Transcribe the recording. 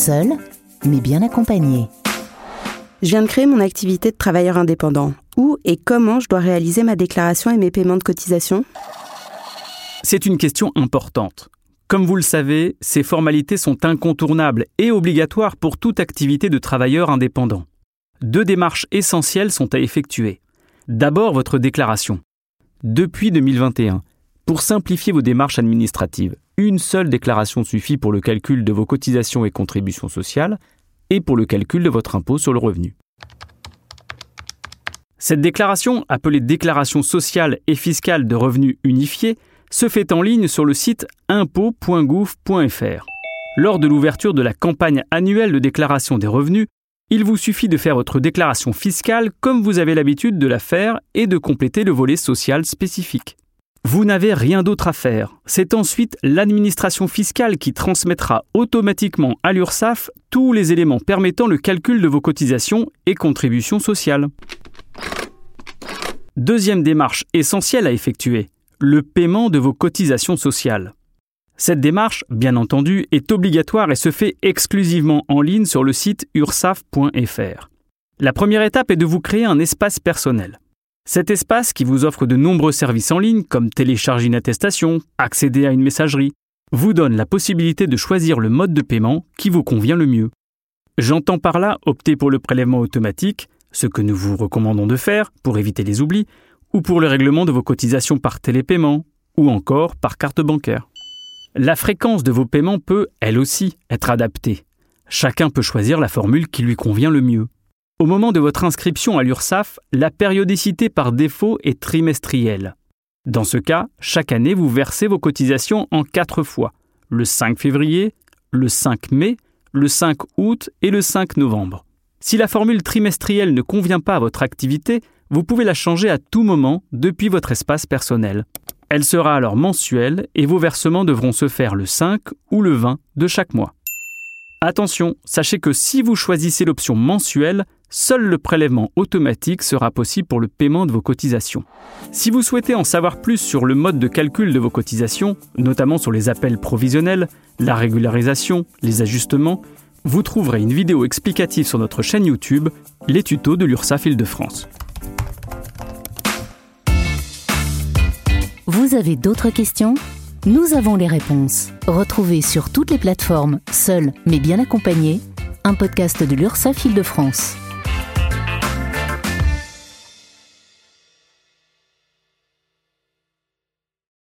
seul, mais bien accompagné. Je viens de créer mon activité de travailleur indépendant. Où et comment je dois réaliser ma déclaration et mes paiements de cotisation? C'est une question importante. Comme vous le savez, ces formalités sont incontournables et obligatoires pour toute activité de travailleur indépendant. Deux démarches essentielles sont à effectuer. D'abord, votre déclaration. Depuis 2021, pour simplifier vos démarches administratives, une seule déclaration suffit pour le calcul de vos cotisations et contributions sociales et pour le calcul de votre impôt sur le revenu. Cette déclaration, appelée déclaration sociale et fiscale de revenus unifiés, se fait en ligne sur le site impôt.gouv.fr. Lors de l'ouverture de la campagne annuelle de déclaration des revenus, il vous suffit de faire votre déclaration fiscale comme vous avez l'habitude de la faire et de compléter le volet social spécifique. Vous n'avez rien d'autre à faire. C'est ensuite l'administration fiscale qui transmettra automatiquement à l'URSSAF tous les éléments permettant le calcul de vos cotisations et contributions sociales. Deuxième démarche essentielle à effectuer, le paiement de vos cotisations sociales. Cette démarche, bien entendu, est obligatoire et se fait exclusivement en ligne sur le site ursaf.fr. La première étape est de vous créer un espace personnel. Cet espace qui vous offre de nombreux services en ligne comme télécharger une attestation, accéder à une messagerie, vous donne la possibilité de choisir le mode de paiement qui vous convient le mieux. J'entends par là opter pour le prélèvement automatique, ce que nous vous recommandons de faire pour éviter les oublis, ou pour le règlement de vos cotisations par télépaiement, ou encore par carte bancaire. La fréquence de vos paiements peut, elle aussi, être adaptée. Chacun peut choisir la formule qui lui convient le mieux. Au moment de votre inscription à l'URSSAF, la périodicité par défaut est trimestrielle. Dans ce cas, chaque année, vous versez vos cotisations en quatre fois, le 5 février, le 5 mai, le 5 août et le 5 novembre. Si la formule trimestrielle ne convient pas à votre activité, vous pouvez la changer à tout moment depuis votre espace personnel. Elle sera alors mensuelle et vos versements devront se faire le 5 ou le 20 de chaque mois. Attention, sachez que si vous choisissez l'option mensuelle, seul le prélèvement automatique sera possible pour le paiement de vos cotisations. Si vous souhaitez en savoir plus sur le mode de calcul de vos cotisations, notamment sur les appels provisionnels, la régularisation, les ajustements, vous trouverez une vidéo explicative sur notre chaîne YouTube, les tutos de l'URSSAF Île-de-France. Vous avez d'autres questions? Nous avons les réponses. Retrouvez sur toutes les plateformes, seul mais bien accompagné, un podcast de l'URSSAF Île-de-France.